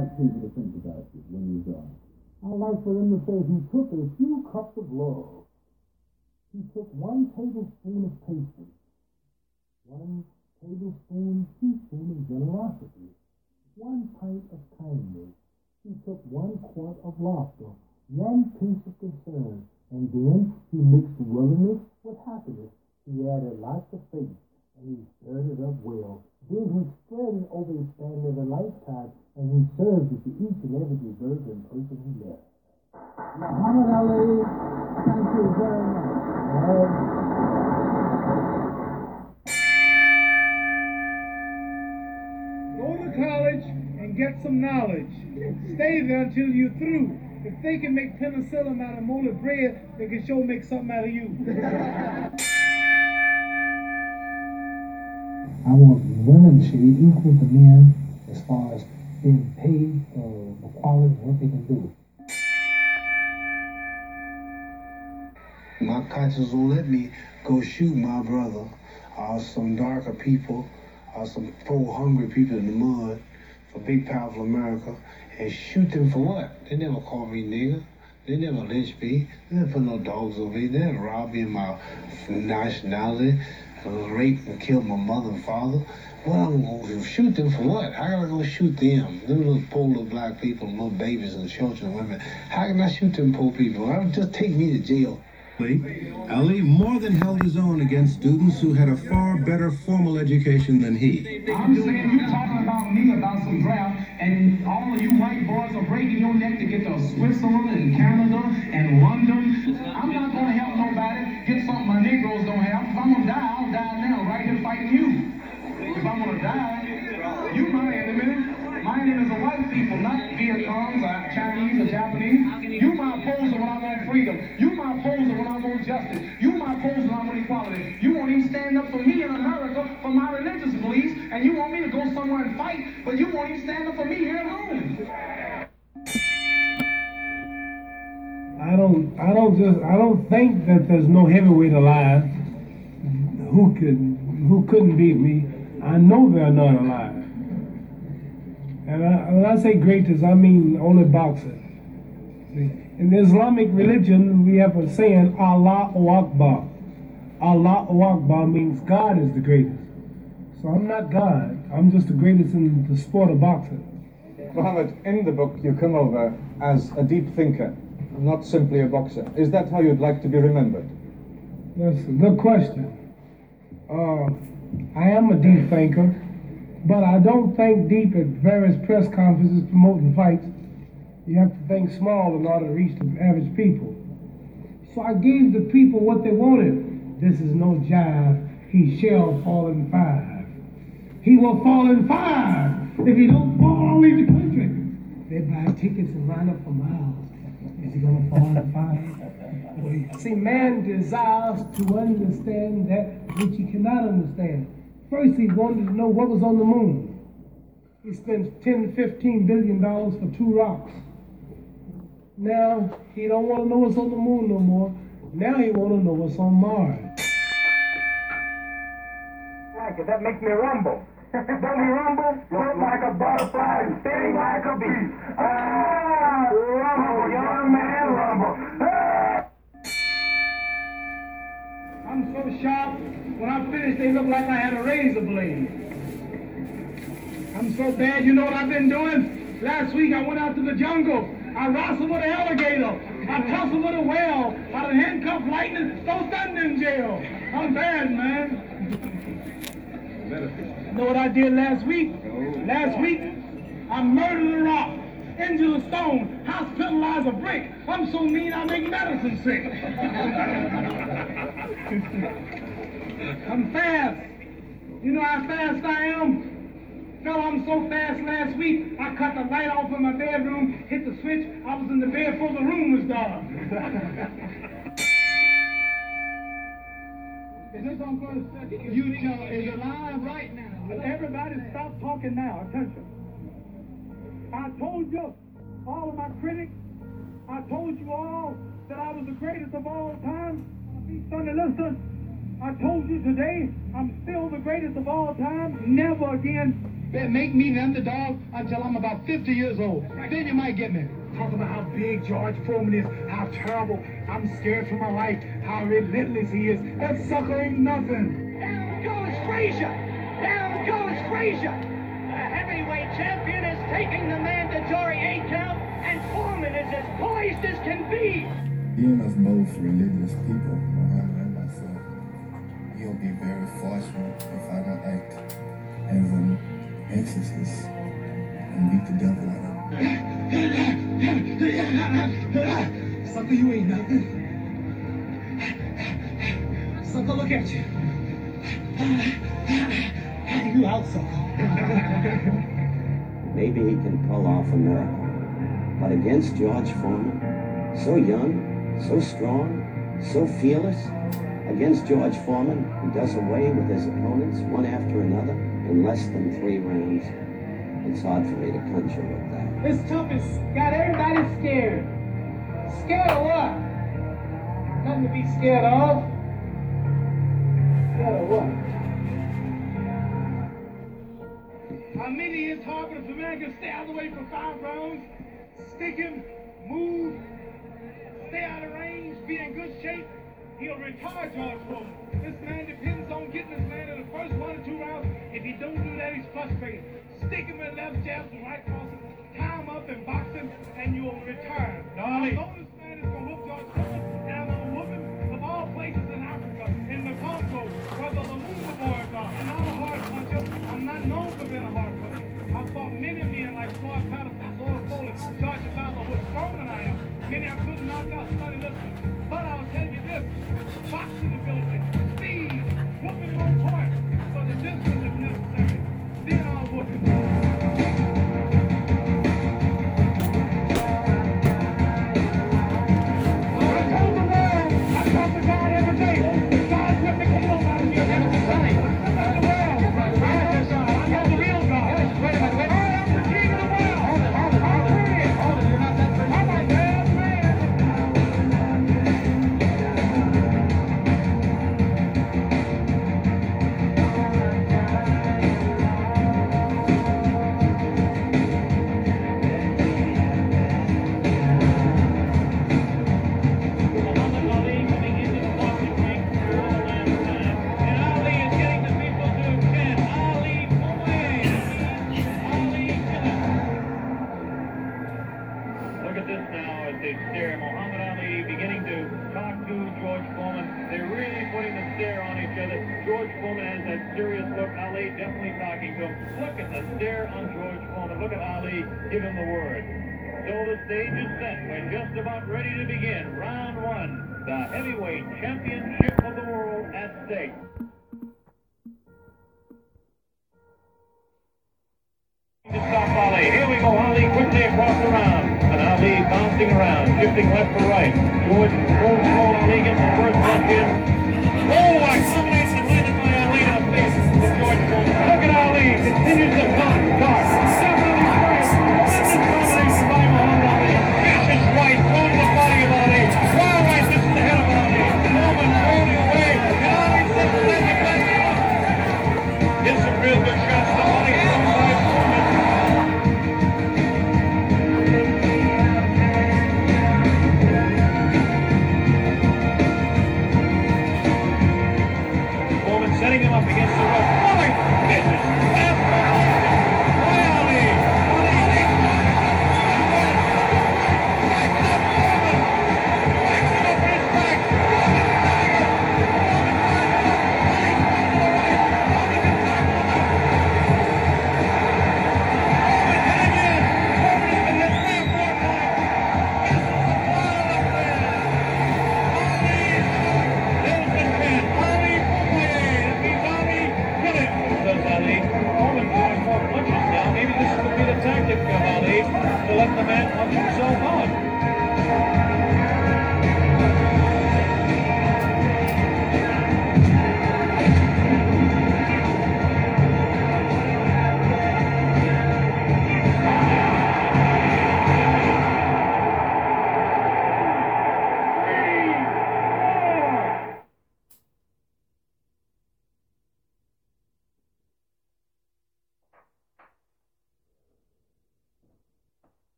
like people to think about you when you're done? I like for them to say he took a few cups of love. He took one tablespoon of patience, one tablespoon, teaspoon of generosity, one pint of kindness. He took one quart of laughter, one pinch of concern, and then he mixed willingness with happiness. He added lots of faith, and he stirred it up well. Then he spread it over the span of a lifetime and he served it to each and every deserving person he left. Muhammad Ali, thank you very much. Go to college and get some knowledge. Stay there until you're through. If they can make penicillin out of molded bread, they can sure make something out of you. I want women should be equal to men as far as being paid uh, for quality of what they can do. My conscience won't let me go shoot my brother or some darker people or some poor hungry people in the mud for big powerful America and shoot them for what? They never call me nigger. They never lynch me. They never put no dogs over me. They never rob me of my nationality, rape and kill my mother and father. Well, I'm going to shoot them for what? How am I going to shoot them? Them little poor little black people, little babies and children and women. How can I shoot them poor people? I would just take me to jail. Ali more than held his own against students who had a far better formal education than he. I'm saying you talking about me about some draft, and all of you white boys are breaking your neck to get to Switzerland and Canada and London. I'm not going to fighting you. If I'm to die, you my enemy. My enemy is the white people, not Vietnams or Chinese or Japanese. You my opposer when I want freedom. You my opposer when I want justice. You my opposer when I want equality. You won't even stand up for me in America for my religious beliefs, and you want me to go somewhere and fight, but you won't even stand up for me here at home. I don't I don't just I don't think that there's no heavyweight alive who could who couldn't beat me. I know they're not alive. And I, when I say greatest, I mean only. See, in the Islamic religion, we have a saying, Allah Akbar. Allah Akbar means God is the greatest. So I'm not God. I'm just the greatest in the sport of boxing. Muhammad, in the book you come over as a deep thinker, not simply a boxer. Is that how you'd like to be remembered? That's a good question. Uh, I am a deep thinker, but I don't think deep at various press conferences promoting fights. You have to think small in order to reach the average people. So I gave the people what they wanted. This is no jive. He shall fall in five. He will fall in five. If he don't fall, I'll leave the country. They buy tickets and line up for miles. Is he gonna fall in five? See, man desires to understand that which he cannot understand. First, he wanted to know what was on the moon. He spent 10, to 15 billion dollars for two rocks. Now, he don't want to know what's on the moon no more. Now he want to know what's on Mars. Like it, that makes me rumble. Don't me rumble? Look like a butterfly, sting like a bee. Ah, rumble, young man, rumble. So sharp, when I finish, they look like I had a razor blade. I'm so bad, you know what I've been doing? Last week I went out to the jungle. I wrestled with an alligator. I tussled with a whale. I done handcuffed lightning, throw thunder in jail. I'm bad, man. You know what I did last week? Last week, I murdered a rock, injured a stone, hospitalized a brick. I'm so mean I make medicine sick. I'm fast. You know how fast I am? Fell, I'm so fast last week, I cut the light off in my bedroom, hit the switch, I was in the bed before the room was dark. Utah is alive right now. Everybody stop talking now. Attention. I told you, all of my critics, I told you all that I was the greatest of all time. Sonny, listen. I told you today I'm still the greatest of all time. Never again make me the underdog until I'm about 50 years old. Then you might get me. Talk about how big George Foreman is, how terrible. I'm scared for my life, how relentless he is. That sucker ain't nothing. Down goes Frazier! Down goes Frazier! The heavyweight champion is taking the mandatory eight count, and Foreman is as poised as can be. Being of both religious people, very fortunate if I don't act as an exorcist and beat the devil out of him. Sucker, you ain't nothing. Sucker, look at you. You out, sucker. Maybe he can pull off a miracle. But against George Foreman, so young, so strong, so fearless, against George Foreman, who does away with his opponents one after another in less than three rounds, it's hard for me to conjure with that. This toughest got everybody scared. Scared of what? Nothing to be scared of. Scared of what? How many is talking if can stay out of the way for five rounds, stick him, move, stay out of range, be in good shape, he'll retire George Foreman. This man depends on getting this man in the first one or two rounds. If he don't do that, he's frustrated. Stick him with left jabs and right crosses, tie him up and box him, and you'll retire. Dolly. I know this man is going to whoop George Foreman, and I'm going to whoop him of all places in Africa, in the Congo, where the Lumumba boys are. And I'm a hard puncher. I'm not known for being a hard puncher. I've fought many men like Floyd Patterson, Zora Folley, George Fowler, who are stronger than I am. Many I couldn't knock out, Sonny Liston. But I'll tell you this, boxing ability, speed, about ready to begin. Round one. The heavyweight championship of the world at stake. Here we go. Ali quickly across the round. And Ali bouncing around, shifting left to right. George throws ball. Ali gets the first punch in. Oh, a combination landed by Ali in the face George Look at Ali. Continues to block, guard.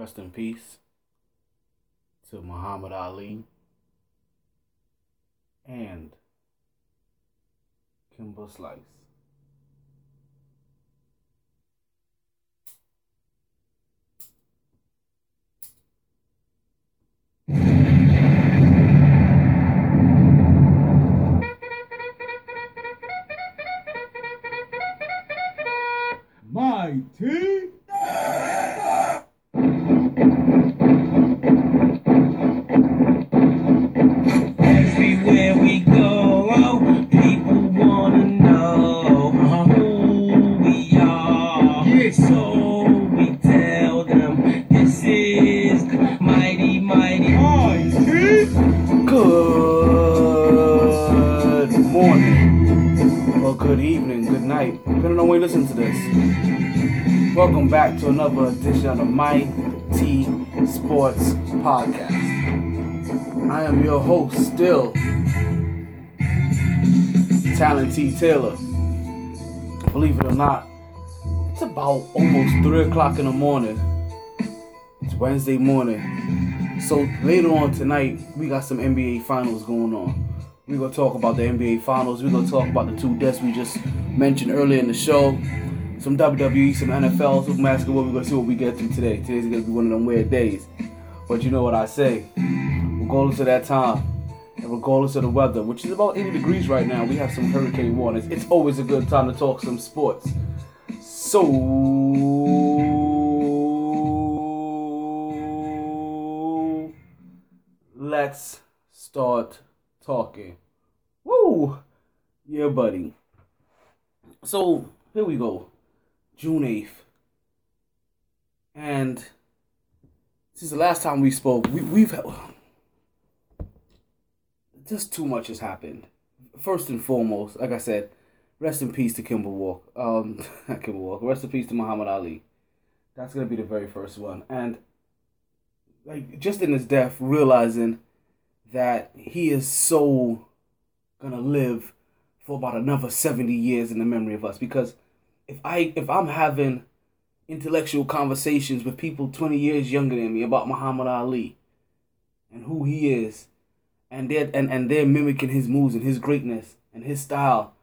Rest in peace to Muhammad Ali and Kimbo Slice. Still, Talent T Taylor. Believe it or not, it's about almost 3 o'clock in the morning. It's Wednesday morning. So later on tonight, we got some NBA finals going on. We're gonna talk about the NBA finals. We're gonna talk about the two deaths we just mentioned earlier in the show. Some WWE, some NFL, some basketball. We're gonna see what we get to today. Today's gonna be one of them weird days. But you know what I say. Regardless of that time, regardless of the weather, which is about 80 degrees right now, we have some hurricane warnings. It's always a good time to talk some sports. So let's start talking. Woo! Yeah, buddy. So here we go. June 8th. And since the last time we spoke, we, we've had just too much has happened. First and foremost, like I said, rest in peace to Kimber Walk. Um, Walk. Rest in peace to Muhammad Ali. That's gonna be the very first one. And like just in his death, realizing that he is so gonna live for about another seventy years in the memory of us. Because if I if I'm having intellectual conversations with people twenty years younger than me about Muhammad Ali and who he is, and they're and, and they're mimicking his moves and his greatness and his style.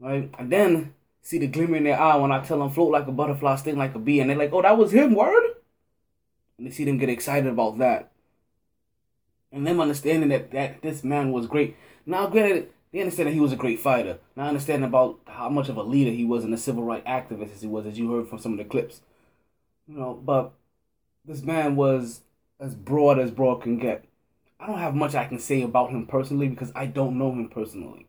Right? And then see the glimmer in their eye when I tell them float like a butterfly, sting like a bee, and they're like, Oh, that was him, word? And they see them get excited about that. And them understanding that, that this man was great. Now granted, they understand that he was a great fighter. Now understanding about how much of a leader he was and a civil rights activist as he was, as you heard from some of the clips. You know, but this man was as broad as broad can get. I don't have much I can say about him personally because I don't know him personally.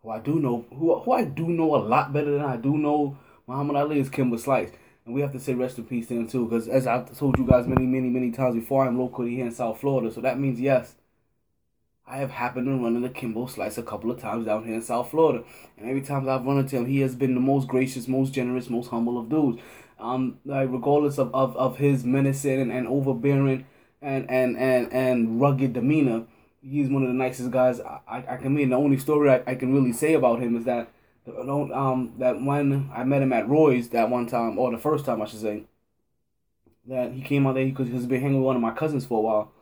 Who I do know, who, who I do know a lot better than I do know Muhammad Ali is Kimbo Slice. And we have to say rest in peace to him too, because as I've told you guys many, many, many times before, I'm locally here in South Florida. So that means yes, I have happened to run into Kimbo Slice a couple of times down here in South Florida. And every time I've run into him, he has been the most gracious, most generous, most humble of dudes. Um, like regardless of, of, of his menacing and, and overbearing and, and, and, and rugged demeanor, he's one of the nicest guys I, I, can meet. And the only story I, I can really say about him is that um that when I met him at Roy's that one time, or the first time I should say, that he came out there because he's been hanging with one of my cousins for a while,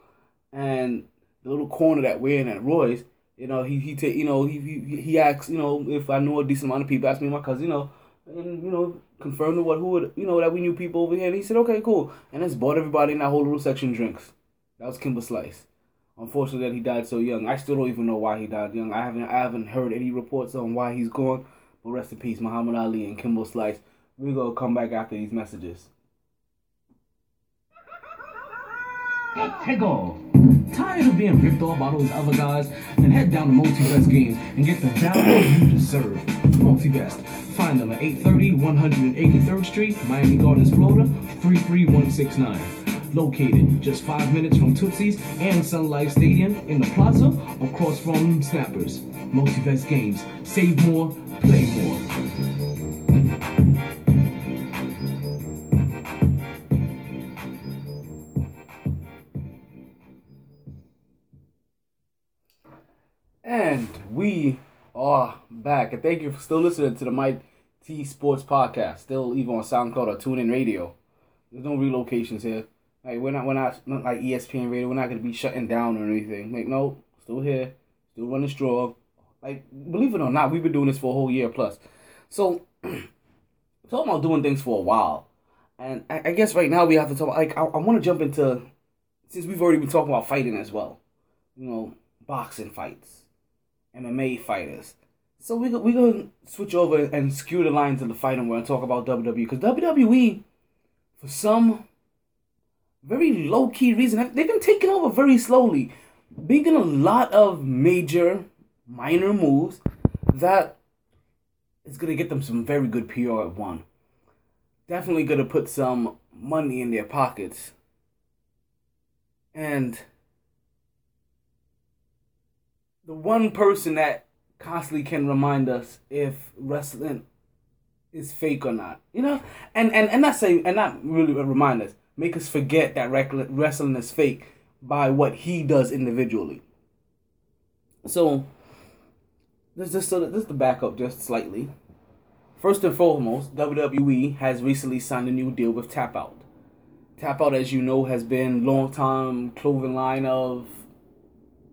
and the little corner that we're in at Roy's, you know, he he take you know he he he asked you know if I knew a decent amount of people, asked me my cousin, you know, and you know confirmed what who would you know that we knew people over here, and he said okay cool, and that's bought everybody in that whole little section drinks. That was Kimbo Slice. Unfortunately, that he died so young. I still don't even know why he died young. I haven't I haven't heard any reports on why he's gone. But rest in peace, Muhammad Ali and Kimbo Slice. We're gonna come back after these messages. Tickle. Tired of being ripped off by those other guys? Then head down to Multivest Games and get the value you deserve. Multivest. Find them at 830 183rd Street, Miami Gardens, Florida, 33169. Located just five minutes from Tootsie's and Sun Life Stadium in the plaza across from Snappers. Multivest Games. Save more, play more. And we are back. And thank you for still listening to the Mike T Sports Podcast. Still even on SoundCloud or TuneIn Radio. There's no relocations here. Like we're not we're not, not like ESPN Radio. We're not gonna be shutting down or anything. Like no, still here, still running strong. Like believe it or not, we've been doing this for a whole year plus. So talking about doing things for a while, and I, I guess right now we have to talk. Like I, I want to jump into since we've already been talking about fighting as well. You know, boxing fights, MMA fighters. So we we gonna switch over and skew the lines of the fighting world and talk about WWE because WWE, for some very low key reason, they've been taking over very slowly, making a lot of major, minor moves that is gonna get them some very good PR at one. Definitely gonna put some money in their pockets. And the one person that constantly can remind us if wrestling is fake or not. You know? And and, and not say and not really remind us, make us forget that wrestling is fake by what he does individually. So this just so this is the backup just slightly. First and foremost, WWE has recently signed a new deal with Tapout. Tap Out, as you know, has been long time clothing line of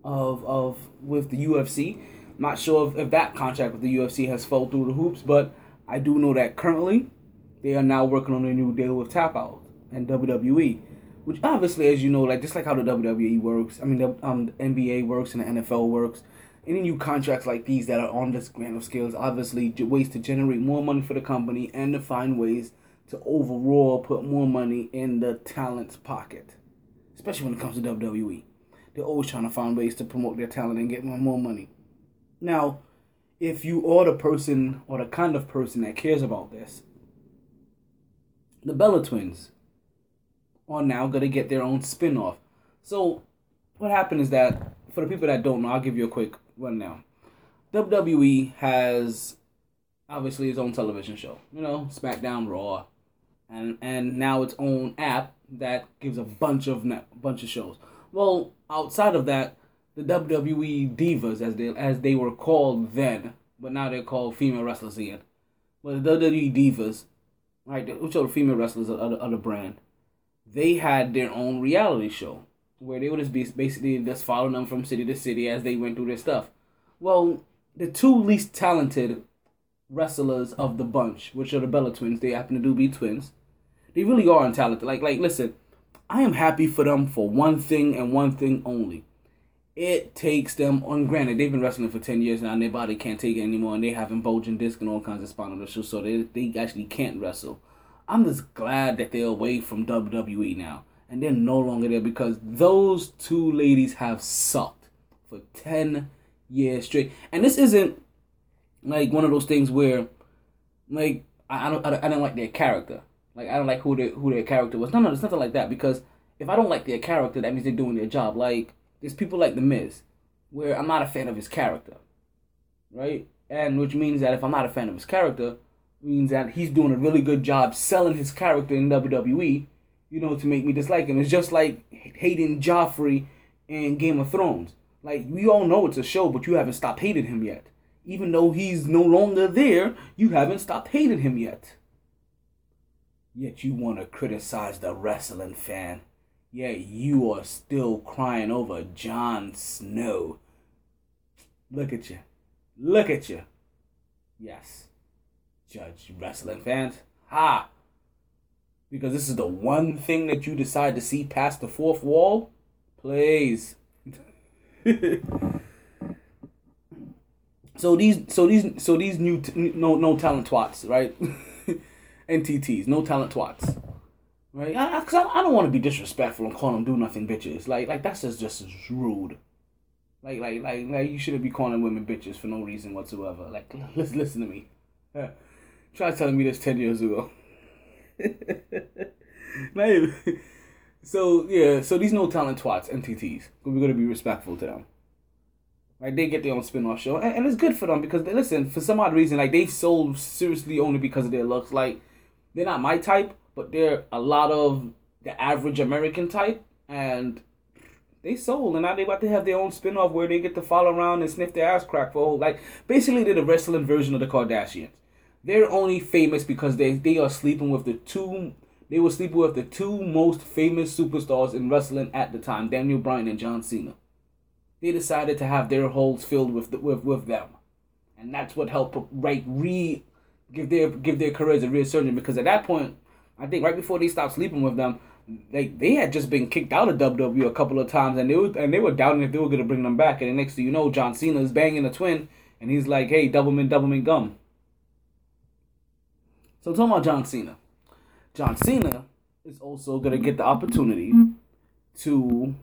of of with the UFC. Not sure if, if that contract with the UFC has fell through the hoops, but I do know that currently they are now working on a new deal with Tapout and WWE. Which obviously, as you know, like just like how the WWE works, I mean the um the NBA works and the NFL works. Any new contracts like these that are on this grand of scales, obviously ways to generate more money for the company and to find ways to overall put more money in the talent's pocket, especially when it comes to WWE. They're always trying to find ways to promote their talent and get more money. Now, if you are the person or the kind of person that cares about this, the Bella Twins are now going to get their own spin off. So, what happened is that, for the people that don't know, I'll give you a quick rundown. WWE has obviously its own television show, you know, SmackDown Raw, and and now its own app that gives a bunch of bunch of shows. Well, outside of that, the WWE divas, as they as they were called then, but now they're called female wrestlers again. But the WWE divas, right, which are the female wrestlers of the other brand, they had their own reality show where they would just be basically just following them from city to city as they went through their stuff. Well, the two least talented wrestlers of the bunch, which are the Bella Twins, they happen to do be twins. They really are untalented. Like, like, listen, I am happy for them for one thing and one thing only. It takes them on. Granted, they've been wrestling for ten years now, and their body can't take it anymore, and they having bulging disc and all kinds of spinal issues, so they they actually can't wrestle. I'm just glad that they're away from WWE now, and they're no longer there because those two ladies have sucked for ten years straight, and this isn't like one of those things where, like, I, I don't I, I don't like their character. Like I don't like who their who their character was. No, no, it's nothing like that. Because if I don't like their character, that means they're doing their job. Like there's people like The Miz, where I'm not a fan of his character, right? And which means that if I'm not a fan of his character, means that he's doing a really good job selling his character in WWE. You know, to make me dislike him. It's just like hating Joffrey in Game of Thrones. Like we all know it's a show, but you haven't stopped hating him yet. Even though he's no longer there, you haven't stopped hating him yet. Yet you want to criticize the wrestling fan. Yet you are still crying over Jon Snow. Look at you. Look at you. Yes. Judge wrestling fans. Ha! Because this is the one thing that you decide to see past the fourth wall? Please. so these so these so these new t- no no talent twats, right? NTTs, no talent twats. right? I, I, I, don't want to be disrespectful and call them do nothing bitches. Like like that's just just rude. Like like like like you shouldn't be calling women bitches for no reason whatsoever. Like listen listen to me. Try telling me this ten years ago. Maybe. so yeah, so these no talent twats, NTTs. We're gonna be respectful to them. Like they get their own spin-off show, and, and it's good for them because they listen for some odd reason. Like they sold seriously only because of their looks. Like they're not my type, but they're a lot of the average American type, and they sold, and now they about to have their own spin-off where they get to follow around and sniff their ass crack for like basically they're the wrestling version of the Kardashians. They're only famous because they they are sleeping with the two they were sleeping with the two most famous superstars in wrestling at the time, Daniel Bryan and John Cena. They decided to have their holes filled with the, with with them, and that's what helped right re give their give their careers a resurgence because at that point, I think right before they stopped sleeping with them, they they had just been kicked out of WWE a couple of times, and they were and they were doubting if they were gonna bring them back. And the next thing you know, John Cena is banging a twin, and he's like, "Hey, Doublemint, Doublemint gum." So talking about John Cena, John Cena is also gonna get the opportunity to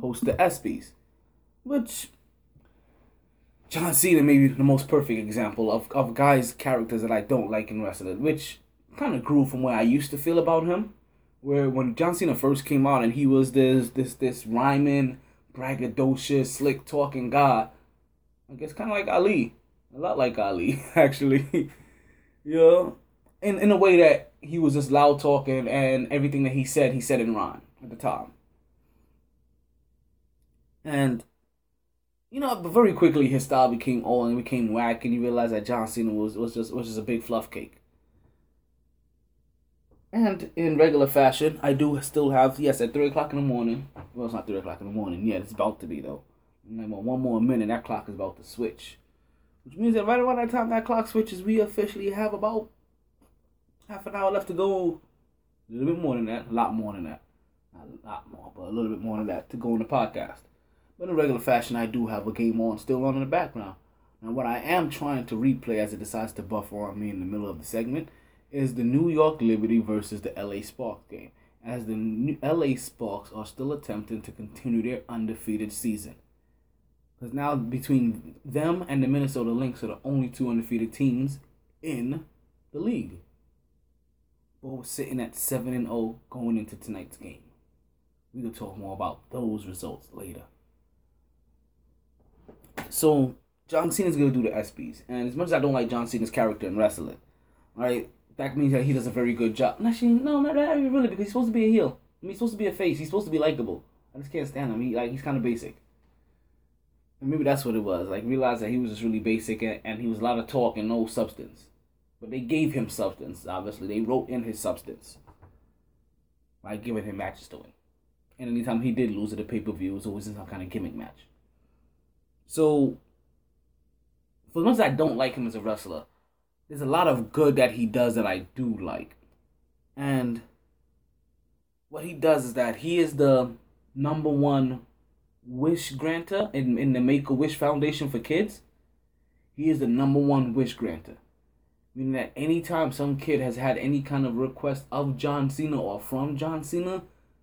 host the ESPYS, which John Cena may be the most perfect example of, of guys' characters that I don't like in wrestling, which kind of grew from where I used to feel about him. Where when John Cena first came out and he was this this this rhyming, braggadocious, slick talking guy, I guess kind of like Ali, a lot like Ali actually. yeah, in in a way that he was just loud talking and everything that he said he said in rhyme at the time. And you know, but very quickly his style became old and became whack, and you realize that John Cena was was just was just a big fluff cake. And in regular fashion, I do still have yes at three o'clock in the morning. Well, it's not three o'clock in the morning yet. It's about to be though. One more minute, that clock is about to switch, which means that right around that time that clock switches, we officially have about half an hour left to go. A little bit more than that, a lot more than that, not a lot more, but a little bit more than that to go on the podcast. But in regular fashion, I do have a game on still on in the background. Now, what I am trying to replay as it decides to buffer on me in the middle of the segment is the New York Liberty versus the LA Sparks game, as the LA Sparks are still attempting to continue their undefeated season. Because now, between them and the Minnesota Lynx are the only two undefeated teams in the league. Both sitting at 7 and 0 going into tonight's game. We will talk more about those results later. So John Cena's gonna do the ESPYS, and as much as I don't like John Cena's character in wrestling, right, that means that he does a very good job. Actually, no, not really, because he's supposed to be a heel. I mean, he's supposed to be a face. He's supposed to be likable. I just can't stand him. He like he's kind of basic. And maybe that's what it was. Like realized that he was just really basic and, and he was a lot of talk and no substance. But they gave him substance. Obviously, they wrote in his substance by giving him matches to win. And anytime he did lose at a pay per view, it was always in some kind of gimmick match. So, for the as I don't like him as a wrestler, there's a lot of good that he does that I do like. And what he does is that he is the number one wish granter in, in the Make a Wish Foundation for kids. He is the number one wish granter. Meaning that anytime some kid has had any kind of request of John Cena or from John Cena,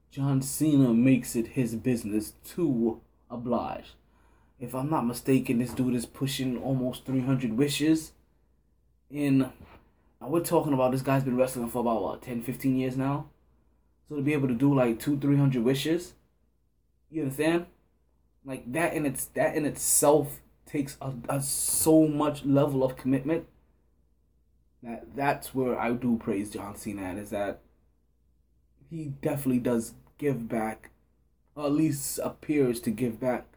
John Cena makes it his business to oblige if I'm not mistaken, this dude is pushing almost 300 wishes. In, we're talking about this guy's been wrestling for about what 10, 15 years now. So to be able to do like two, 300 wishes, you understand? Like that in its that in itself takes a, a so much level of commitment. That that's where I do praise John Cena at, is that he definitely does give back, or at least appears to give back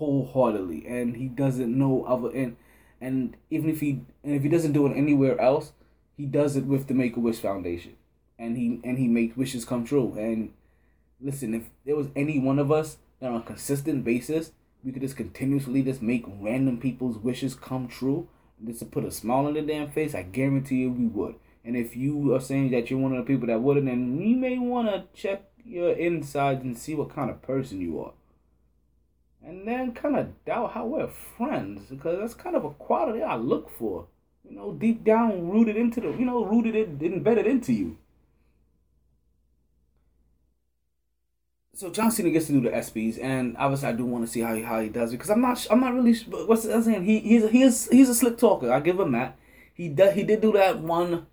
wholeheartedly, and he doesn't know other and and even if he and if he doesn't do it anywhere else, he does it with the Make a Wish Foundation, and he and he makes wishes come true. And listen, if there was any one of us that on a consistent basis, we could just continuously just make random people's wishes come true, just to put a smile on their damn face, I guarantee you we would. And if you are saying that you're one of the people that wouldn't, then we may want to check your insides and see what kind of person you are and then kind of doubt how we're friends because that's kind of a quality I look for. You know, deep down, rooted into the, you know, rooted it, embedded into you. so John Cena gets to do the ESPYS, and obviously I do want to see how he, how he does because I'm not I'm not really what's I'm saying he he's he is he's a slick talker. I give him that. He did he did do that one.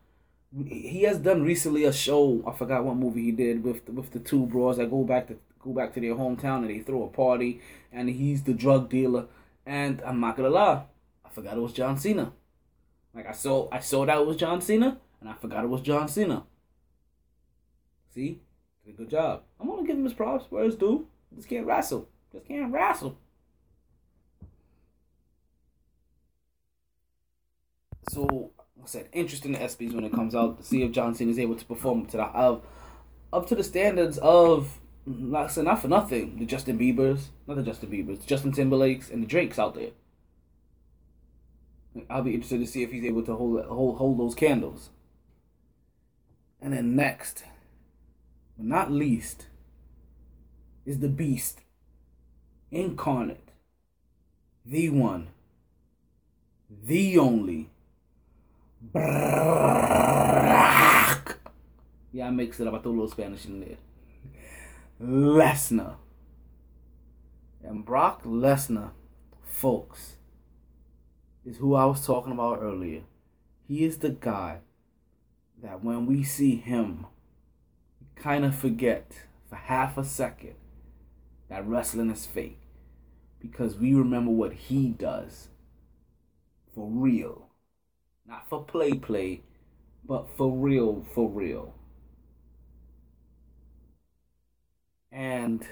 He has done recently a show. I forgot what movie he did with with the two bros that go back to go back to their hometown and they throw a party, and he's the drug dealer. And I'm not gonna lie, I forgot it was John Cena. Like I saw I saw that it was John Cena, and I forgot it was John Cena. See, did a good job. I'm gonna give him his props where it's due. Just can't wrestle. Just can't wrestle. So, I said, interesting the ESPYS when it comes out to see if John Cena is able to perform to the of up to the standards of not so not for nothing the Justin Bieber's, not the Justin Bieber's, Justin Timberlake's and the Drake's out there. I'll be interested to see if he's able to hold hold hold those candles. And then next, but not least, is the Beast, incarnate, the one, the only. Yeah, I mixed it up. I threw a little Spanish in there. Lesnar. And Brock Lesnar, folks, is who I was talking about earlier. He is the guy that when we see him, we kind of forget for half a second that wrestling is fake. Because we remember what he does for real. Not for play play, but for real, for real. And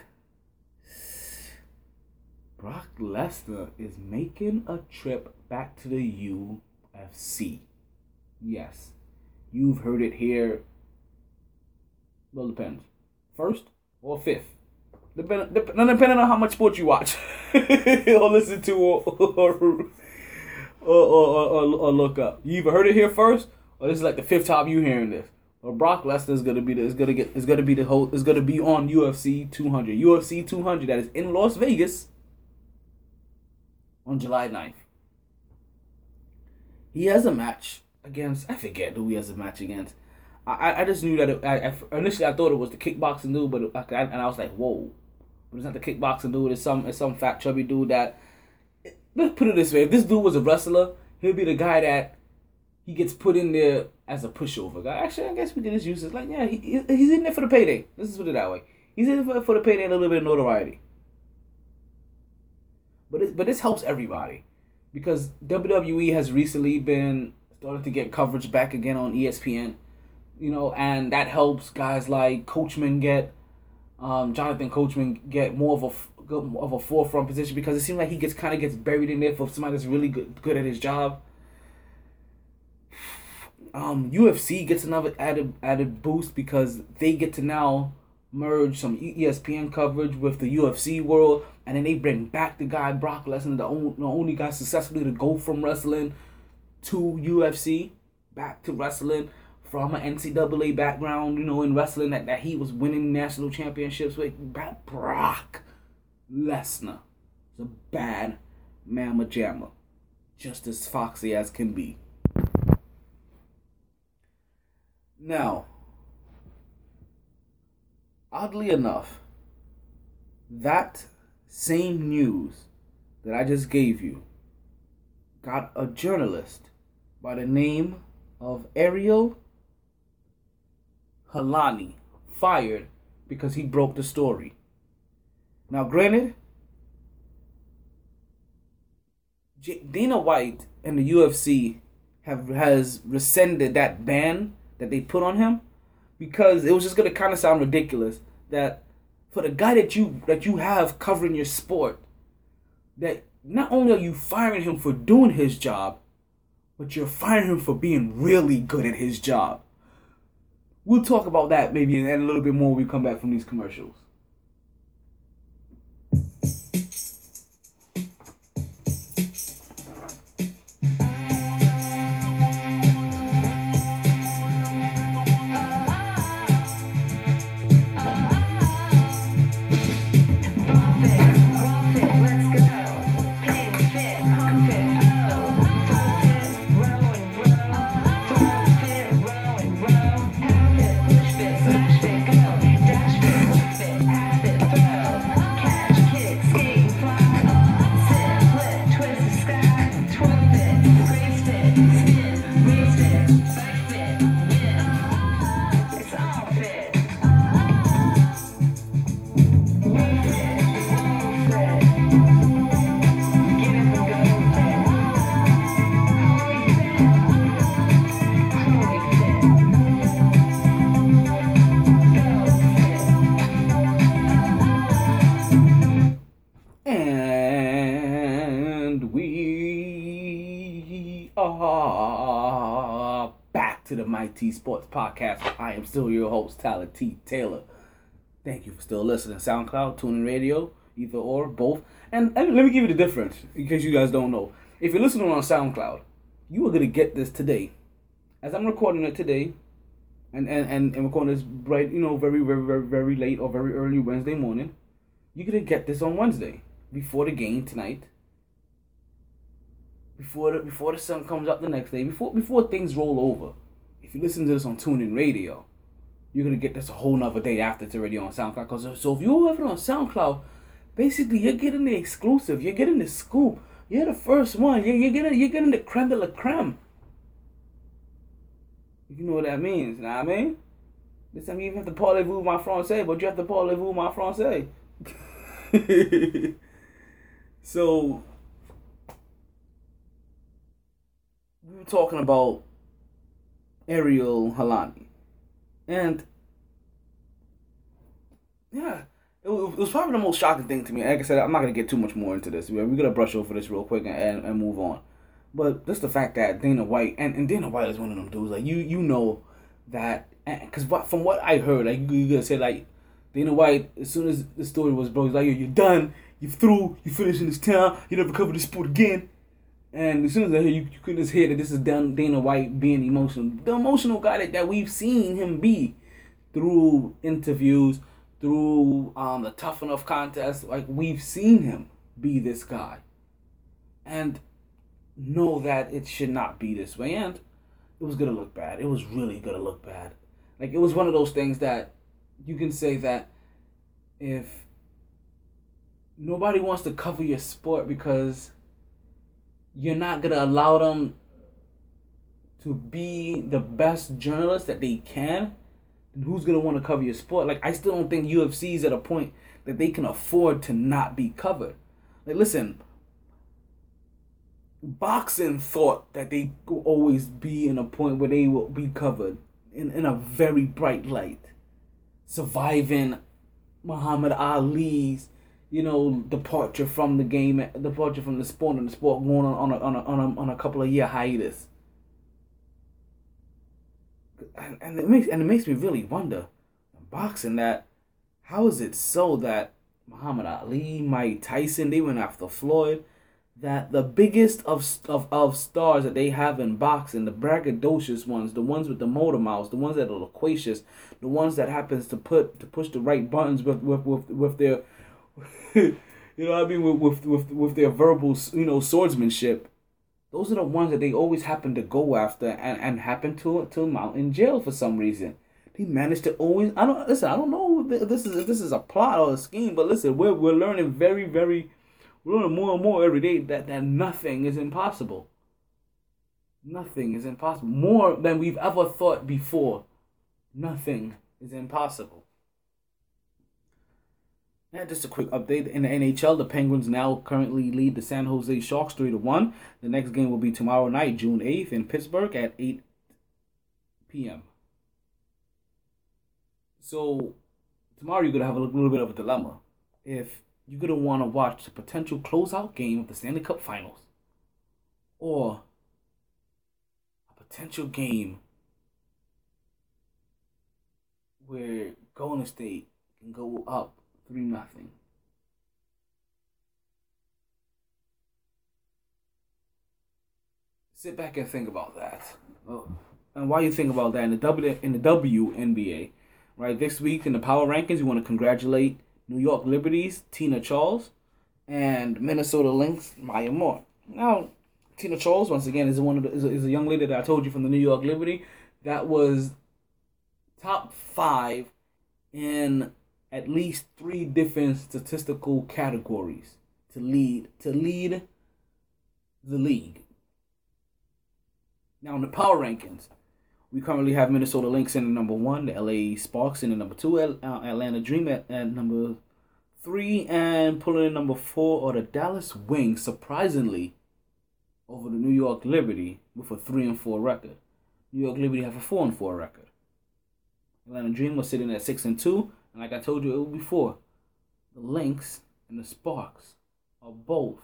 Brock Lesnar is making a trip back to the UFC. Yes, you've heard it here. Well, depends. First or fifth. Depending, depending on how much sports you watch or listen to or, or, or, or, or, look up. You either heard it here first or this is like the fifth time you hearing this. Or Brock Lesnar is gonna be the is gonna get is gonna be the whole is gonna be on UFC 200. UFC 200 that is in Las Vegas on July 9th. He has a match against I forget who he has a match against. I I just knew that it, I, I, initially I thought it was the kickboxing dude, but I, and I was like, whoa, but it's not the kickboxing dude. It's some it's some fat chubby dude that. Let's put it this way: if this dude was a wrestler, he'd be the guy that he gets put in there as a pushover guy. Actually, I guess we can just use this. Like, yeah, he, he's in there for the payday. Let's put it that way. He's in there for, for the payday and a little bit of notoriety. But it, but this helps everybody because WWE has recently been starting to get coverage back again on ESPN. You know, and that helps guys like Coachman get um, Jonathan Coachman get more of a of a forefront position because it seems like he gets kind of gets buried in there for somebody that's really good good at his job. Um, UFC gets another added added boost because they get to now merge some ESPN coverage with the UFC world, and then they bring back the guy Brock Lesnar, the only, the only guy successfully to go from wrestling to UFC, back to wrestling from an NCAA background, you know, in wrestling that, that he was winning national championships with. Brock Lesnar is a bad mamma jamma, just as foxy as can be. Now, oddly enough, that same news that I just gave you got a journalist by the name of Ariel Helwani fired because he broke the story. Now, granted, Dana White and the UFC have has rescinded that ban that they put on him because it was just gonna kind of sound ridiculous that for the guy that you that you have covering your sport that not only are you firing him for doing his job but you're firing him for being really good at his job We'll talk about that maybe and a little bit more when we come back from these commercials. To Mighty Sports Podcast. I am still your host, Tyler T. Taylor. Thank you for still listening. SoundCloud, TuneIn Radio, either or, both. And, let me give you the difference, in case you guys don't know. If you're listening on SoundCloud, you are gonna get this today. As I'm recording it today, and and, and, and recording this bright, you know, very, very, very, very late or very early Wednesday morning, you're gonna get this on Wednesday. Before the game tonight. Before the before the sun comes up the next day, before before things roll over. If you listen to this on TuneIn Radio, you're gonna get this a whole nother day after it's already on SoundCloud. Cause uh, so if you have it on SoundCloud, basically you're getting the exclusive, you're getting the scoop, you're the first one, you're, you're getting you're getting the creme de la creme. You know what that means, you know what I mean? This time you even have to parlez-vous my français, but you have to parlez-vous my français. so we were talking about Ariel Helwani. And yeah, it was, probably the most shocking thing to me. Like I said, I'm not gonna get too much more into this. We're gonna brush over this real quick and, and, and move on. But just the fact that Dana White and, and Dana White is one of them dudes. Like you you know that because from what I heard, like you, gonna say like Dana White as soon as the story was broke, he's like you're done, you're through, you finish in this town, you never cover this sport again. And as soon as I hear you, you could just hear that this is Dana White being emotional, the emotional guy that, that we've seen him be through interviews, through um, the tough enough contest. Like we've seen him be this guy, and know that it should not be this way. And it was gonna look bad. It was really gonna look bad. Like it was one of those things that you can say that if nobody wants to cover your sport because you're not gonna allow them to be the best journalist that they can, who's gonna want to cover your sport? Like I still don't think UFC is at a point that they can afford to not be covered. Like listen, boxing thought that they will always be in a point where they will be covered in, in a very bright light. Surviving Muhammad Ali's, you know, departure from the game, departure from the sport and the sport going on on a, on a, on a, on a couple of year hiatus. And, and it makes and it makes me really wonder, boxing that, how is it so that Muhammad Ali, Mike Tyson, they went after Floyd, that the biggest of, of, of stars that they have in boxing, the braggadocious ones, the ones with the motor mouths, the ones that are loquacious, the ones that happens to put to push the right buttons with with with, with their you know what I mean with, with with with their verbal you know swordsmanship. Those are the ones that they always happen to go after and, and happen to to mount in jail for some reason. They managed to always I don't listen, I don't know if this is if this is a plot or a scheme, but listen, we're we're learning very, very we're learning more and more every day that, that nothing is impossible. Nothing is impossible. More than we've ever thought before. Nothing is impossible. And just a quick update in the NHL. The Penguins now currently lead the San Jose Sharks 3 to 1. The next game will be tomorrow night, June 8th, in Pittsburgh at 8 p.m. So, tomorrow you're to have a little bit of a dilemma. If you're to want to watch the potential closeout game of the Stanley Cup Finals or a potential game where Golden State can go up 3 nothing. Sit back and think about that. Oh. And while you think about that in the W in the WNBA, right? This week in the power rankings, we want to congratulate New York Liberties, Tina Charles, and Minnesota Lynx, Maya Moore. Now, Tina Charles, once again, is one of the, is, a, is a young lady that I told you from the New York Liberty that was top five in at least three different statistical categories to lead to lead the league. Now in the power rankings, we currently have Minnesota Lynx in the number one, the LA Sparks in the number two, uh, Atlanta Dream at, at number three, and pulling in number four are the Dallas Wings, surprisingly, over the New York Liberty with a three and four record. New York Liberty have a four and four record. Atlanta Dream was sitting at six and two, and like I told you before, the Lynx and the Sparks are both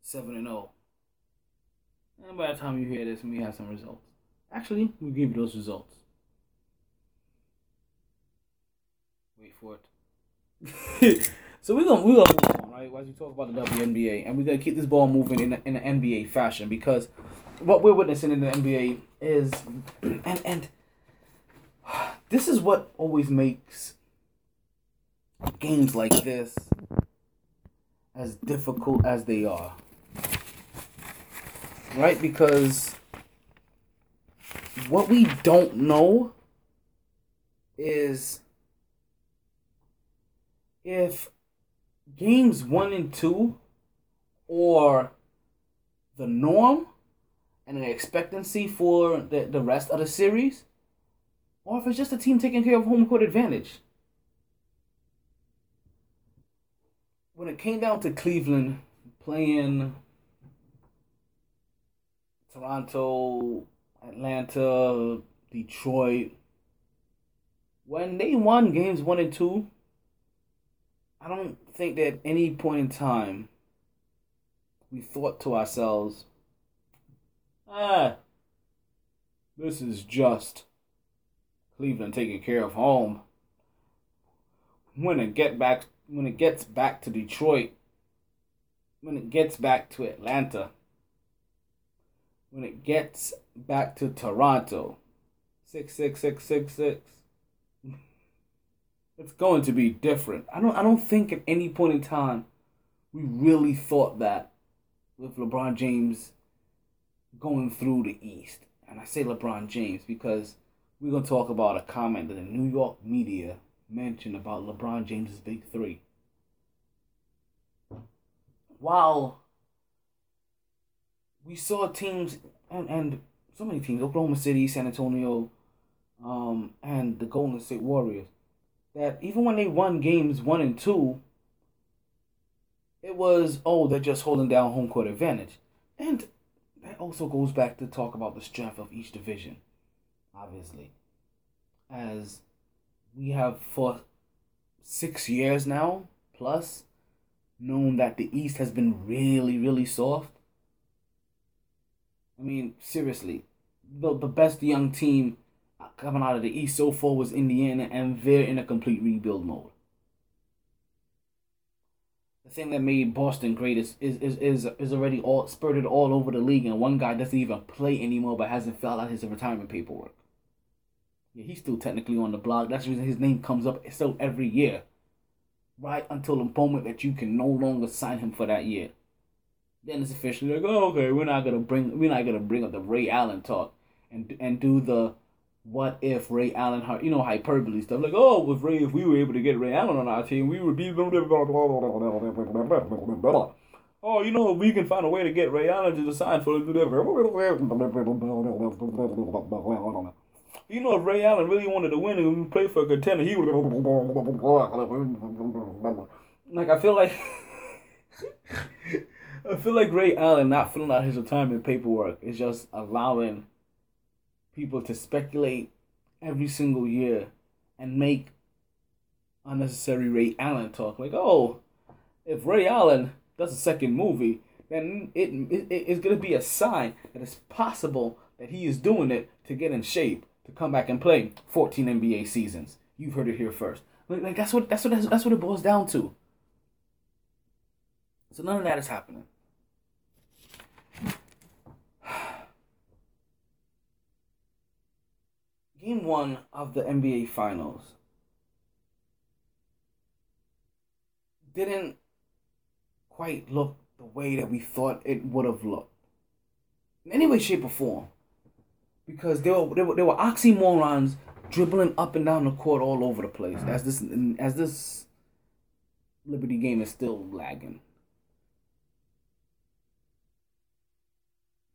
seven and zero. And by the time you hear this, we have some results. Actually, we'll give you those results. Wait for it. so we're gonna we're gonna move on, right? As we talk about the WNBA, and we're gonna keep this ball moving in in the NBA fashion because what we're witnessing in the NBA is, and and this is what always makes games like this as difficult as they are. Right? Because what we don't know is if games one and two or the norm and an expectancy for the, the rest of the series, or if it's just a team taking care of home court advantage. When it came down to Cleveland playing Toronto, Atlanta, Detroit, when they won games one and two, I don't think that at any point in time we thought to ourselves, ah, this is just Cleveland taking care of home. When it get back when it gets back to Detroit, when it gets back to Atlanta, when it gets back to Toronto, six six six six six. It's going to be different. I don't I don't think at any point in time we really thought that with LeBron James going through the East. And I say LeBron James because we're going to talk about a comment that the New York media mentioned about LeBron James's big three. While we saw teams and, and so many teams, Oklahoma City, San Antonio, um, and the Golden State Warriors, that even when they won games one and two, it was, oh, they're just holding down home court advantage. And that also goes back to talk about the strength of each division, obviously. As we have for six years now, plus, known that the East has been really, really soft. I mean, seriously, the, the best young team coming out of the East so far was Indiana, and they're in a complete rebuild mode the thing that made Boston great is is, is, is is already all spurted all over the league, and one guy doesn't even play anymore, but hasn't filled out his retirement paperwork. Yeah, he's still technically on the block. That's the reason his name comes up still every year, right until the moment that you can no longer sign him for that year. Then it's officially like, oh, okay, we're not gonna bring we're not gonna bring up the Ray Allen talk and and do the what if Ray Allen, you know, hyperbole stuff like, oh, with Ray, if we were able to get Ray Allen on our team, we would be. Oh, you know, we can find a way to get Ray Allen to sign for. You know, if Ray Allen really wanted to win and play for a contender, he would. Like, I feel like. I feel like Ray Allen not filling out his retirement paperwork is just allowing people to speculate every single year and make unnecessary Ray Allen talk. Like, oh, if Ray Allen does a second movie, then it, it it's gonna be a sign that it's possible that he is doing it to get in shape to come back and play 14 NBA seasons. You've heard it here first. Like, like that's what that's what that's, what it boils down to. So none of that is happening. game one of the NBA Finals didn't quite look the way that we thought it would have looked. In any way, shape, or form. Because they were, there were, there were oxymorons dribbling up and down the court all over the place mm-hmm. as this as this Liberty game is still lagging.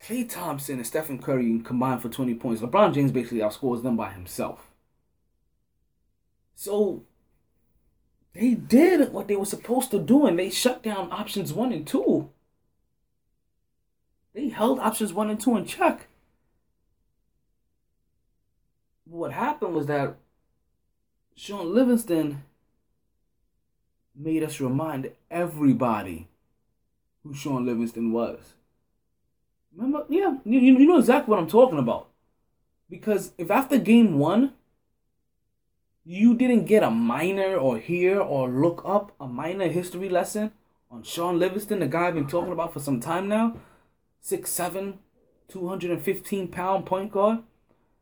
Klay Thompson and Stephen Curry combined for 20 points. LeBron James basically outscores them by himself. So they did what they were supposed to do and they shut down options one and two. They held options one and two in check. What happened was that Shaun Livingston made us remind everybody who Shaun Livingston was. Remember? Yeah, you, you know exactly what I'm talking about. Because if after game one, you didn't get a minor or hear or look up a minor history lesson on Shaun Livingston, the guy I've been talking about for some time now, six seven, 215 pound point guard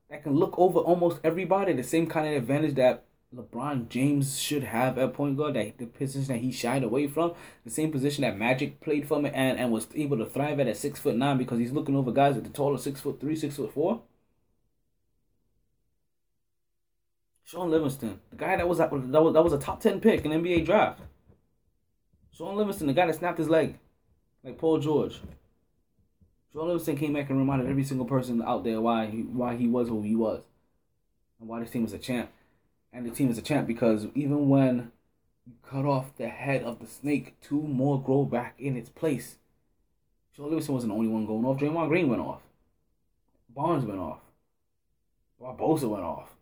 that can look over almost everybody, the same kind of advantage that LeBron James should have at point guard, that the position that he shied away from, the same position that Magic played from and, and was able to thrive at at six foot nine because he's looking over guys at the taller six foot three, six foot four. Shaun Livingston, the guy that was that was that was a top ten pick in NBA draft. Shaun Livingston, the guy that snapped his leg, like Paul George. Shaun Livingston came back and reminded every single person out there why he why he was who he was, and why this team was a champ. And the team is a champ because even when you cut off the head of the snake, two more grow back in its place. Shaun Livingston wasn't the only one going off. Draymond Green went off. Barnes went off. Barbosa went off.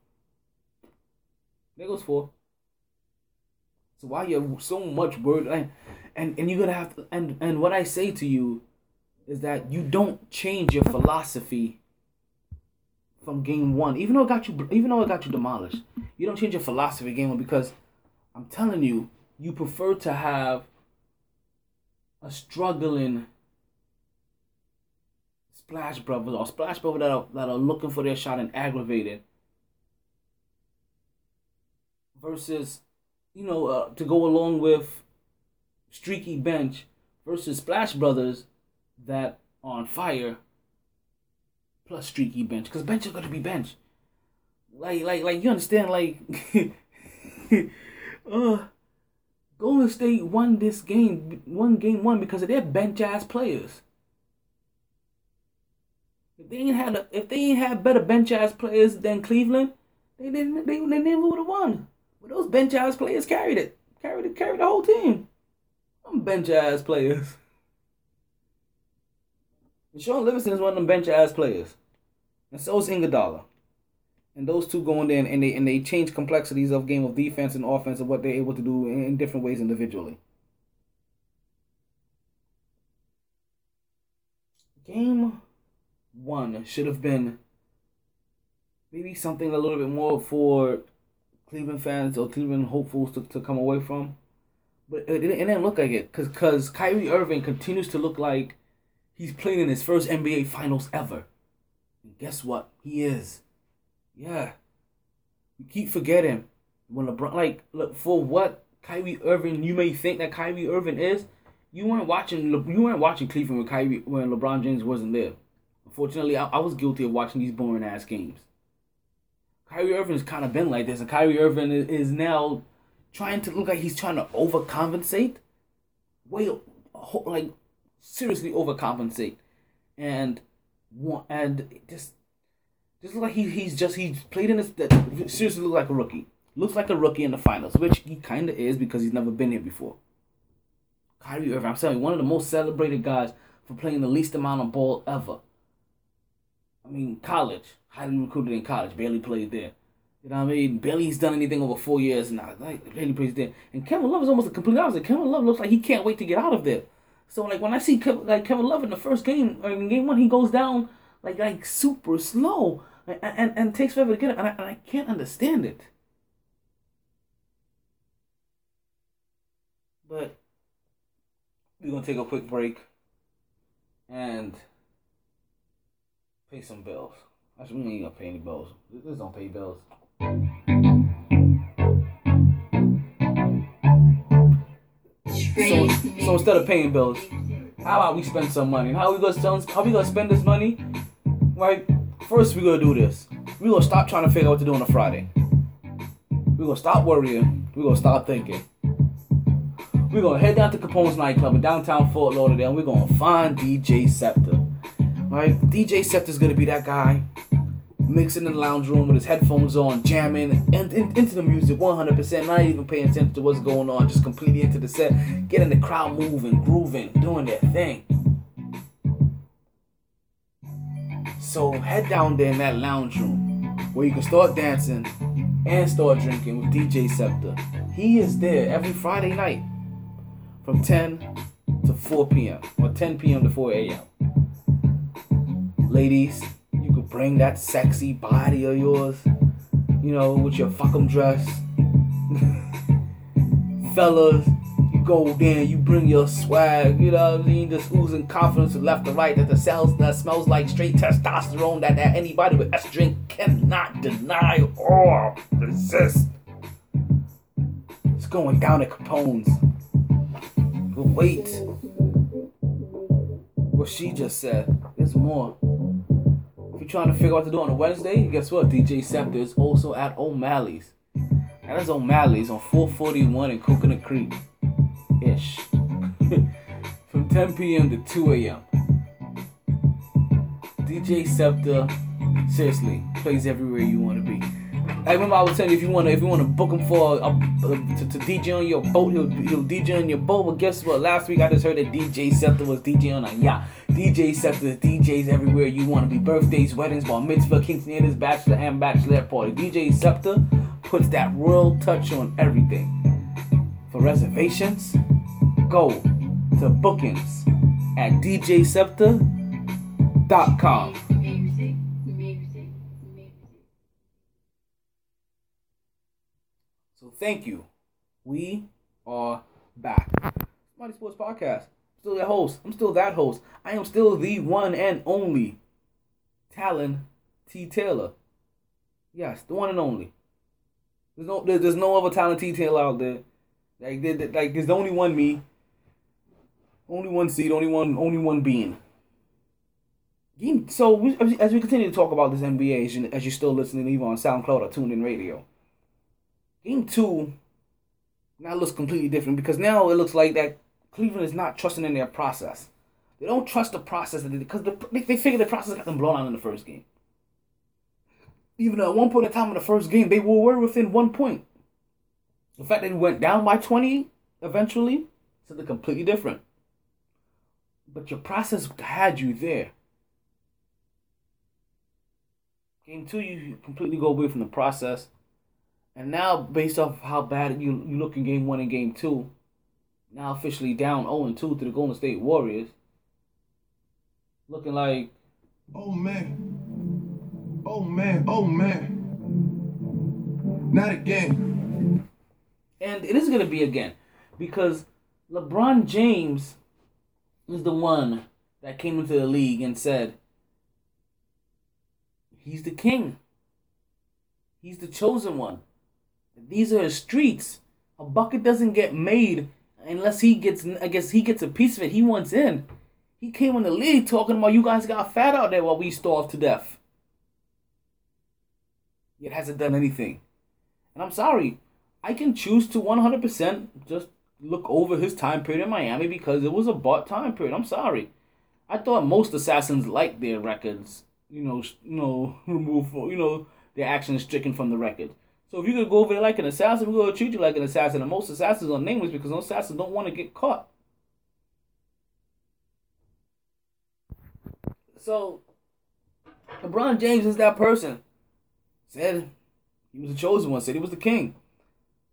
There goes four. So why you so much word and and, and you're gonna have to and and what I say to you is that you don't change your philosophy from game one, even though it got you even though it got you demolished. You don't change your philosophy game one because I'm telling you, you prefer to have a struggling splash brothers or splash brothers that are that are looking for their shot and aggravated versus, you know, uh, to go along with streaky bench versus Splash Brothers that on fire plus streaky bench because bench is gonna be bench. Like, like, like you understand? Like, uh, Golden State won this game, one game one because of their bench ass players. If they ain't had a, if they ain't had better bench ass players than Cleveland, they didn't they, they never would have won. But those bench ass players carried it. Carried it, carried the whole team. I'm bench ass players. Shaun Livingston is one of them bench ass players. And so is Iguodala. And those two go in there and, and they and they change complexities of game of defense and offense and what they're able to do in, in different ways individually. Game one should have been maybe something a little bit more for Cleveland fans or Cleveland hopefuls to, to come away from. But it, it didn't look like it because cause Kyrie Irving continues to look like he's playing in his first NBA Finals ever. And guess what? He is. Yeah. You keep forgetting when LeBron, like, look, for what Kyrie Irving you may think that Kyrie Irving is, you weren't watching you weren't watching Cleveland when Kyrie when LeBron James wasn't there. Unfortunately, I, I was guilty of watching these boring ass games. Kyrie Irving has kind of been like this, and Kyrie Irving is now trying to look like he's trying to overcompensate. Wait, like seriously overcompensate, and and just just look like he he's just he's played in this seriously look like a rookie. Looks like a rookie in the finals, which he kind of is because he's never been here before. Kyrie Irving, I'm telling you, one of the most celebrated guys for playing the least amount of ball ever. I mean, college highly recruited in college, barely played there. You know what I mean? Barely's done anything over four years now. Like barely plays there. And Kevin Love is almost a complete opposite. Kevin Love looks like he can't wait to get out of there. So like when I see Kevin, like Kevin Love in the first game or in game one, he goes down like like super slow and and, and takes forever to get it, and I, and I can't understand it. But we're gonna take a quick break and pay some bills. Actually, we ain't gonna pay any bills. This don't pay bills. So, so instead of paying bills, how about we spend some money? How we gonna spend? How we gonna spend this money? Right. First, we gonna do this. We gonna stop trying to figure out what to do on a Friday. We gonna stop worrying. We gonna stop thinking. We gonna head down to Capone's nightclub in downtown Fort Lauderdale. and We gonna find DJ Scepter. Right? DJ Scepter's gonna be that guy mixing in the lounge room with his headphones on, jamming and, into the music 100%, not even paying attention to what's going on, just completely into the set, getting the crowd moving, grooving, doing their thing. So head down there in that lounge room where you can start dancing and start drinking with DJ Scepter. He is there every Friday night from 10 to 4 p.m. or 10 p.m. to 4 a.m. Ladies, bring that sexy body of yours, you know, with your fuck 'em dress. Fellas, you go there, you bring your swag, you know what I mean? Just oozing confidence from left to right that the cells that smells like straight testosterone that, that anybody with estrogen cannot deny or resist. It's going down at Capone's. But wait. What she just said, there's more. You're trying to figure out what to do on a Wednesday, guess what? DJ Scepter is also at O'Malley's. That is O'Malley's on 441 in Coconut Creek. Ish. From 10 p.m. to 2 a.m. DJ Scepter, seriously, plays everywhere you want to be. I remember I was telling you if you want to if you want to book him for a, a, to, to DJ on your boat, he'll he'll DJ on your boat. But guess what? Last week I just heard that DJ Scepter was DJ on a yacht. DJ Scepter DJs everywhere you want to be. Birthdays, weddings, bar mitzvah, quinceañeras, bachelor and bachelorette party. DJ Scepter puts that royal touch on everything. For reservations, go to bookings at djscepter.com. So thank you. We are back. Mighty Sports Podcast. Still that host. I'm still that host. I am still the one and only Talon T. Taylor. Yes, the one and only. There's no there, there's no other Talon T. Taylor out there. Like there, there- like there's only one me. Only one seed, only one only one being. So as we- continue to talk about this NBA, as, you, as you're still listening either on SoundCloud or tuned in radio, game two now looks completely different because now it looks like that Cleveland is not trusting in their process. They don't trust the process because the, they, they figure the process got them blown out in the first game. Even at one point in time in the first game, they were within one point. The fact that they went down by 20 eventually, something completely different. But your process had you there. Game two, you completely go away from the process. And now, based off how bad you, you look in game one and game two, now officially down 0 and 2 to the Golden State Warriors. Looking like, Oh man. Oh man. Oh man. Not again. and it is going to be again, because LeBron James is the one that came into the league and said, he's the king. He's the chosen one. These are his streets. A bucket doesn't get made unless he gets. I guess he gets a piece of it. He wants in. He came in the league talking about you guys got fat out there while we starved to death. Yet hasn't done anything. And I'm sorry, I can choose to 100% just look over his time period in Miami because it was a bought time period. I'm sorry. I thought most assassins liked their records, you know, you know, removed for, you know, their actions stricken from the record. So if you could go over there like an assassin, we're gonna treat you like an assassin. And most assassins are nameless because most assassins don't want to get caught. So LeBron James is that person. Said he was the chosen one, said he was the king.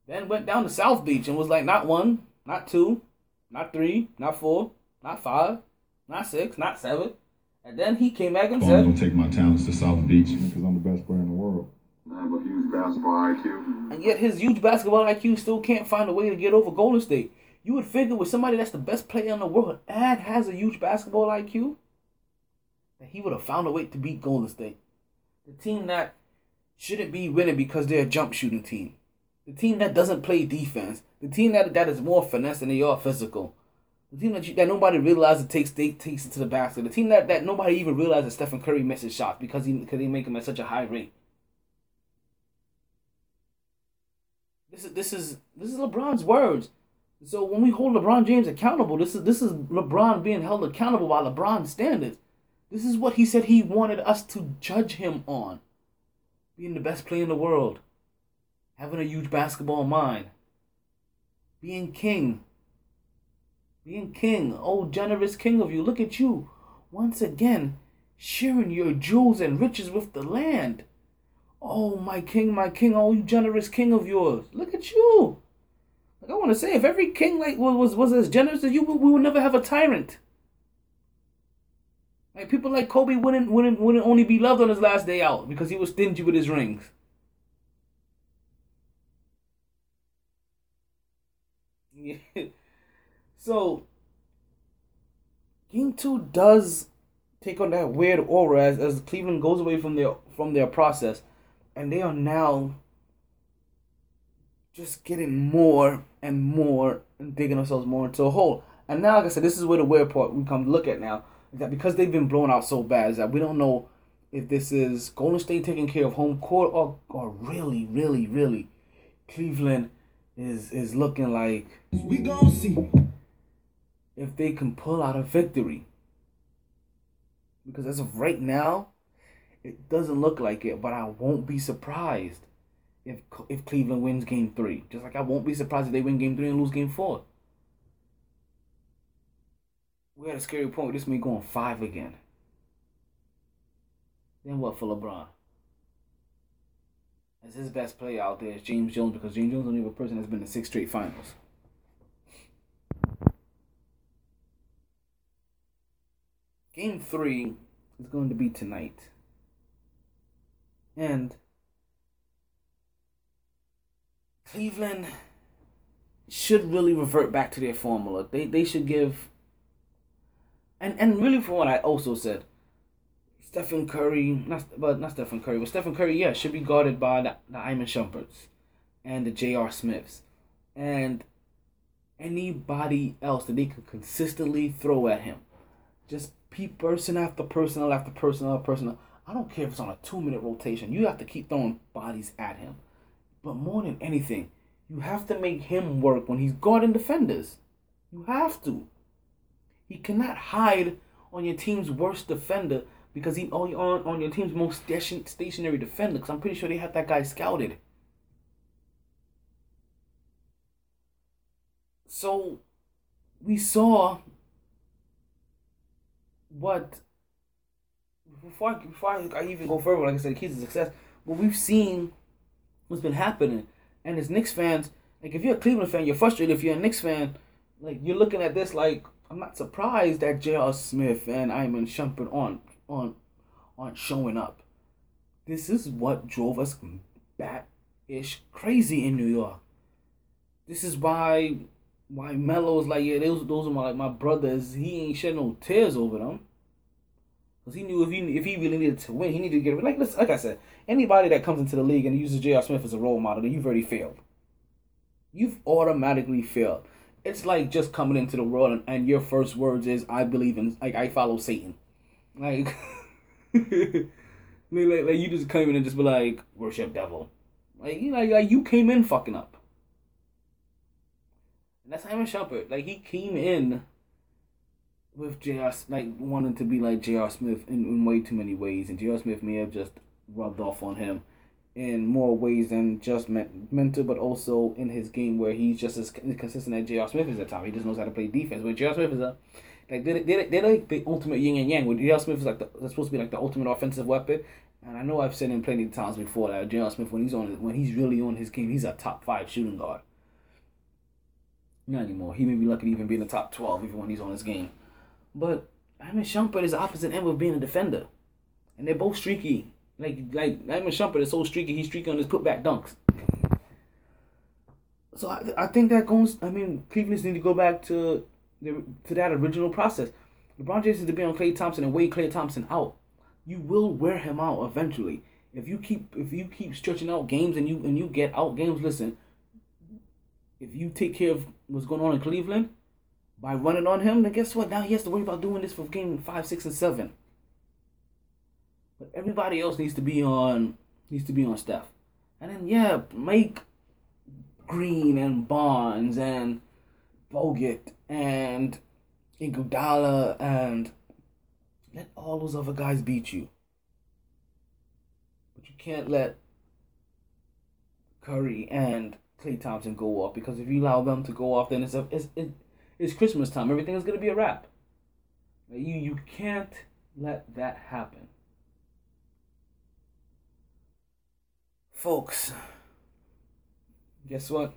Then went down to South Beach and was like not one, not two, not three, not four, not five, not six, not seven. And then he came back and said, I'm said, gonna take my talents to South Beach. Because I'm the best player in the world. I have a huge basketball IQ. And yet his huge basketball IQ still can't find a way to get over Golden State. You would figure with somebody that's the best player in the world and has a huge basketball IQ, that he would have found a way to beat Golden State. The team that shouldn't be winning because they're a jump shooting team. The team that doesn't play defense. The team that, that is more finesse than they are physical. The team that, you, that nobody realizes takes they takes it to the basket. The team that, that nobody even realizes Stephen Curry misses shots because he because they make them at such a high rate. This is this is this is LeBron's words. So when we hold LeBron James accountable, this is this is LeBron being held accountable by LeBron's standards. This is what he said he wanted us to judge him on. Being the best player in the world. Having a huge basketball mind. Being king. Being king. Oh, generous king of you. Look at you. Once again, sharing your jewels and riches with the land. Oh, my king, my king, oh, you generous king of yours. Look at you. Like I want to say, if every king like was was, as generous as you, we would never have a tyrant. Like people like Kobe wouldn't wouldn't wouldn't only be loved on his last day out because he was stingy with his rings. Yeah. So game two does take on that weird aura as, as Cleveland goes away from their from their process and they are now just getting more and more and digging themselves more into a hole. And now, like I said, this is where the weird part we come to look at now. Is that because they've been blown out so bad, is that we don't know if this is Golden State taking care of home court or, or really, really, really Cleveland is is looking like we gonna see if they can pull out a victory. Because as of right now, it doesn't look like it, but I won't be surprised if if Cleveland wins game three. Just like I won't be surprised if they win game three and lose game four. We're at a scary point. This may go on five again. Then what for LeBron? As his best player out there is James Jones because James Jones is only a person that's been in six straight finals. Game three is going to be tonight. And Cleveland should really revert back to their formula. They they should give and and really for what I also said, Stephen Curry, not but not Stephen Curry, but Stephen Curry, yeah, should be guarded by the, the Iman Shumperts and the J.R. Smiths and anybody else that they can consistently throw at him. Just peep person after person after person after person. I don't care if it's on a two minute rotation. You have to keep throwing bodies at him. But more than anything, you have to make him work when he's guarding defenders. You have to. He cannot hide on your team's worst defender because he on on, your team's most station, stationary defender. Because I'm pretty sure they had that guy scouted. So we saw what before I, before I even go further, like I said, the keys to success. But we've seen what's been happening, and as Knicks fans, like if you're a Cleveland fan, you're frustrated. If you're a Knicks fan, like you're looking at this like I'm not surprised that J.R. Smith and Iman Shumpert aren't on aren't showing up. This is what drove us bat ish crazy in New York. This is why why Melo's like, yeah, those those are my like my brothers. He ain't shed no tears over them. Cause he knew if he if he really needed to win, he needed to get. Like like I said, anybody that comes into the league and uses J.R. Smith as a role model, you've already failed. You've automatically failed. It's like just coming into the world and, and your first words is I believe in like I follow Satan. Like, like, like you just come in and just be like worship devil. Like you know like you came in fucking up. And that's Iman Shumpert. Like he came in with J.R. like wanting to be like J.R. Smith in, in way too many ways, and J.R. Smith may have just rubbed off on him in more ways than just mental, but also in his game where he's just as consistent as J.R. Smith is at times. He just knows how to play defense. But J.R. Smith is a like they're, they're, they're like the ultimate yin and yang. Where J.R. Smith is like the, supposed to be like the ultimate offensive weapon. And I know I've said him plenty of times before that J.R. Smith when he's on when he's really on his game, he's a top five shooting guard. Not anymore. He may be lucky to even be in the top twelve even when he's on his game. But Iman Shumpert is the opposite end of being a defender. And they're both streaky. Like like Iman Shumpert is so streaky, he's streaky on his putback dunks. So I, I think that goes. I mean, Cleveland need to go back to the, to that original process. LeBron James is to be on Klay Thompson and wait Klay Thompson out. You will wear him out eventually. If you keep if you keep stretching out games and you and you get out games, listen. If you take care of what's going on in Cleveland, by running on him, then guess what? Now he has to worry about doing this for game five, six, and seven. But everybody else needs to be on needs to be on Steph. And then yeah, make Green and Barnes and Bogut and Iguodala and let all those other guys beat you. But you can't let Curry and Klay Thompson go off because if you allow them to go off, then it's a it's it, it's Christmas time. Everything is gonna be a wrap. You you can't let that happen. Folks, guess what?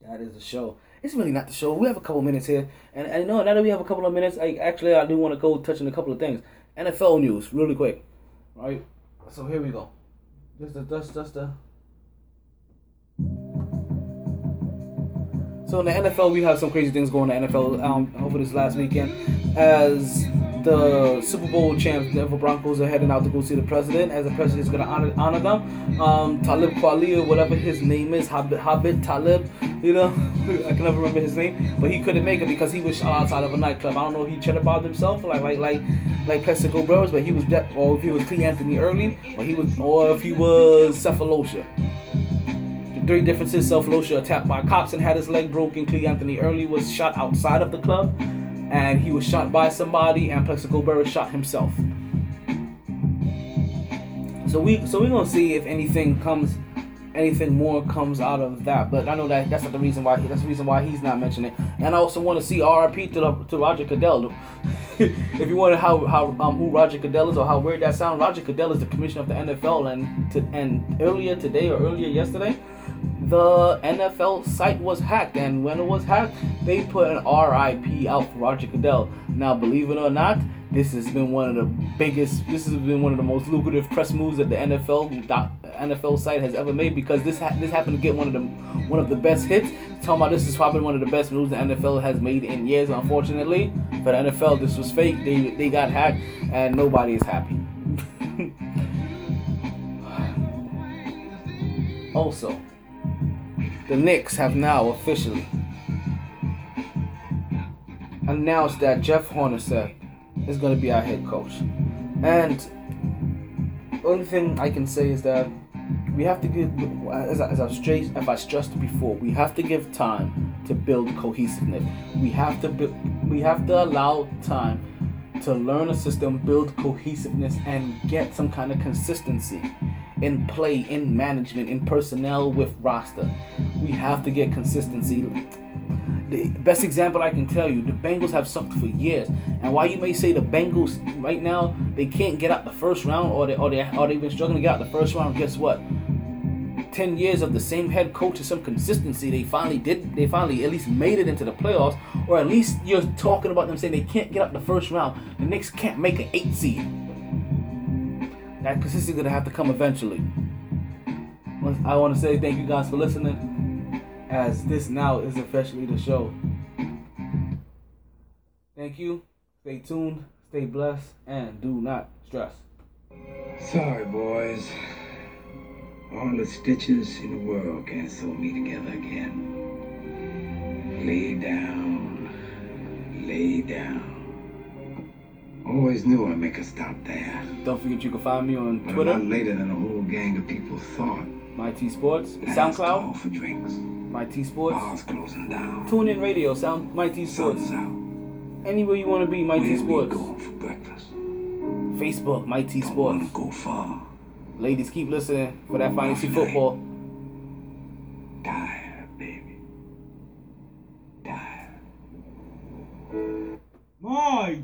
That is the show. it's really not the show. We have a couple minutes here, and I know now that we have a couple of minutes, I actually I do want to go touch on a couple of things. NFL news, really quick, right? So here we go. Just the just just the. So in the NFL, we have some crazy things going on in the NFL um, over this last weekend. As the Super Bowl champs, Denver Broncos, are heading out to go see the president, as the president is going to honor, honor them. Um, Talib Kweli, or whatever his name is, Habib, Talib, you know, I can never remember his name, but he couldn't make it because he was shot outside of a nightclub. I don't know if he chatted about himself, like like like like Plaxico Burress, but he was dead, or if he was Cleanthony Early, or he was, or if he was Sefolosha three differences. Sefolosha attacked by cops and had his leg broken. Cleanthony Early was shot outside of the club, and he was shot by somebody. And Plaxico Burress shot himself. So we so we're gonna see if anything comes, anything more comes out of that. But I know that that's not the reason why that's the reason why he's not mentioning it. And I also want to see RIP to the, to Roger Goodell. if you wonder how how um, who Roger Goodell is or how weird that sounds, Roger Goodell is the commissioner of the NFL. And to, and earlier today or earlier yesterday, the NFL site was hacked, and when it was hacked, they put an RIP out for Roger Goodell. Now, believe it or not, this has been one of the biggest. This has been one of the most lucrative press moves that the NFL NFL site has ever made because this ha- this happened to get one of the one of the best hits. Talking about this is probably one of the best moves the NFL has made in years. Unfortunately, for the NFL, this was fake. They they got hacked, and nobody is happy. also the Knicks have now officially announced that Jeff Hornacek is going to be our head coach. And only thing I can say is that we have to give, as, I've, stressed, as I stressed before, we have to give time to build cohesiveness. We have to we have to allow time to learn a system, build cohesiveness, and get some kind of consistency in play, in management, in personnel with roster. We have to get consistency. The best example I can tell you, the Bengals have sucked for years. And while you may say the Bengals right now they can't get out the first round or they or they or they've been struggling to get out the first round, guess what? 10 years of the same head coach and some consistency, they finally did, they finally at least made it into the playoffs, or at least you're talking about them saying they can't get up the first round. The Knicks can't make an eight seed. That consistency gonna have to come eventually. I want to say thank you guys for listening, as this now is officially the show. Thank you. Stay tuned, stay blessed, and do not stress. Sorry, boys. All the stitches in the world can't sew me together again. Lay down, lay down. Always knew I'd make a stop there. Don't forget you can find me on but Twitter. I'm later than a whole gang of people thought. My T Sports, SoundCloud. for drinks. My T Sports. Bars closing down. Tune in radio, sound My T Sports. Anywhere you want to be, My T Sports. We going for breakfast? Facebook, My T Sports. Don't go far. Ladies, keep listening for that fantasy football. Tired, baby. Tired. My.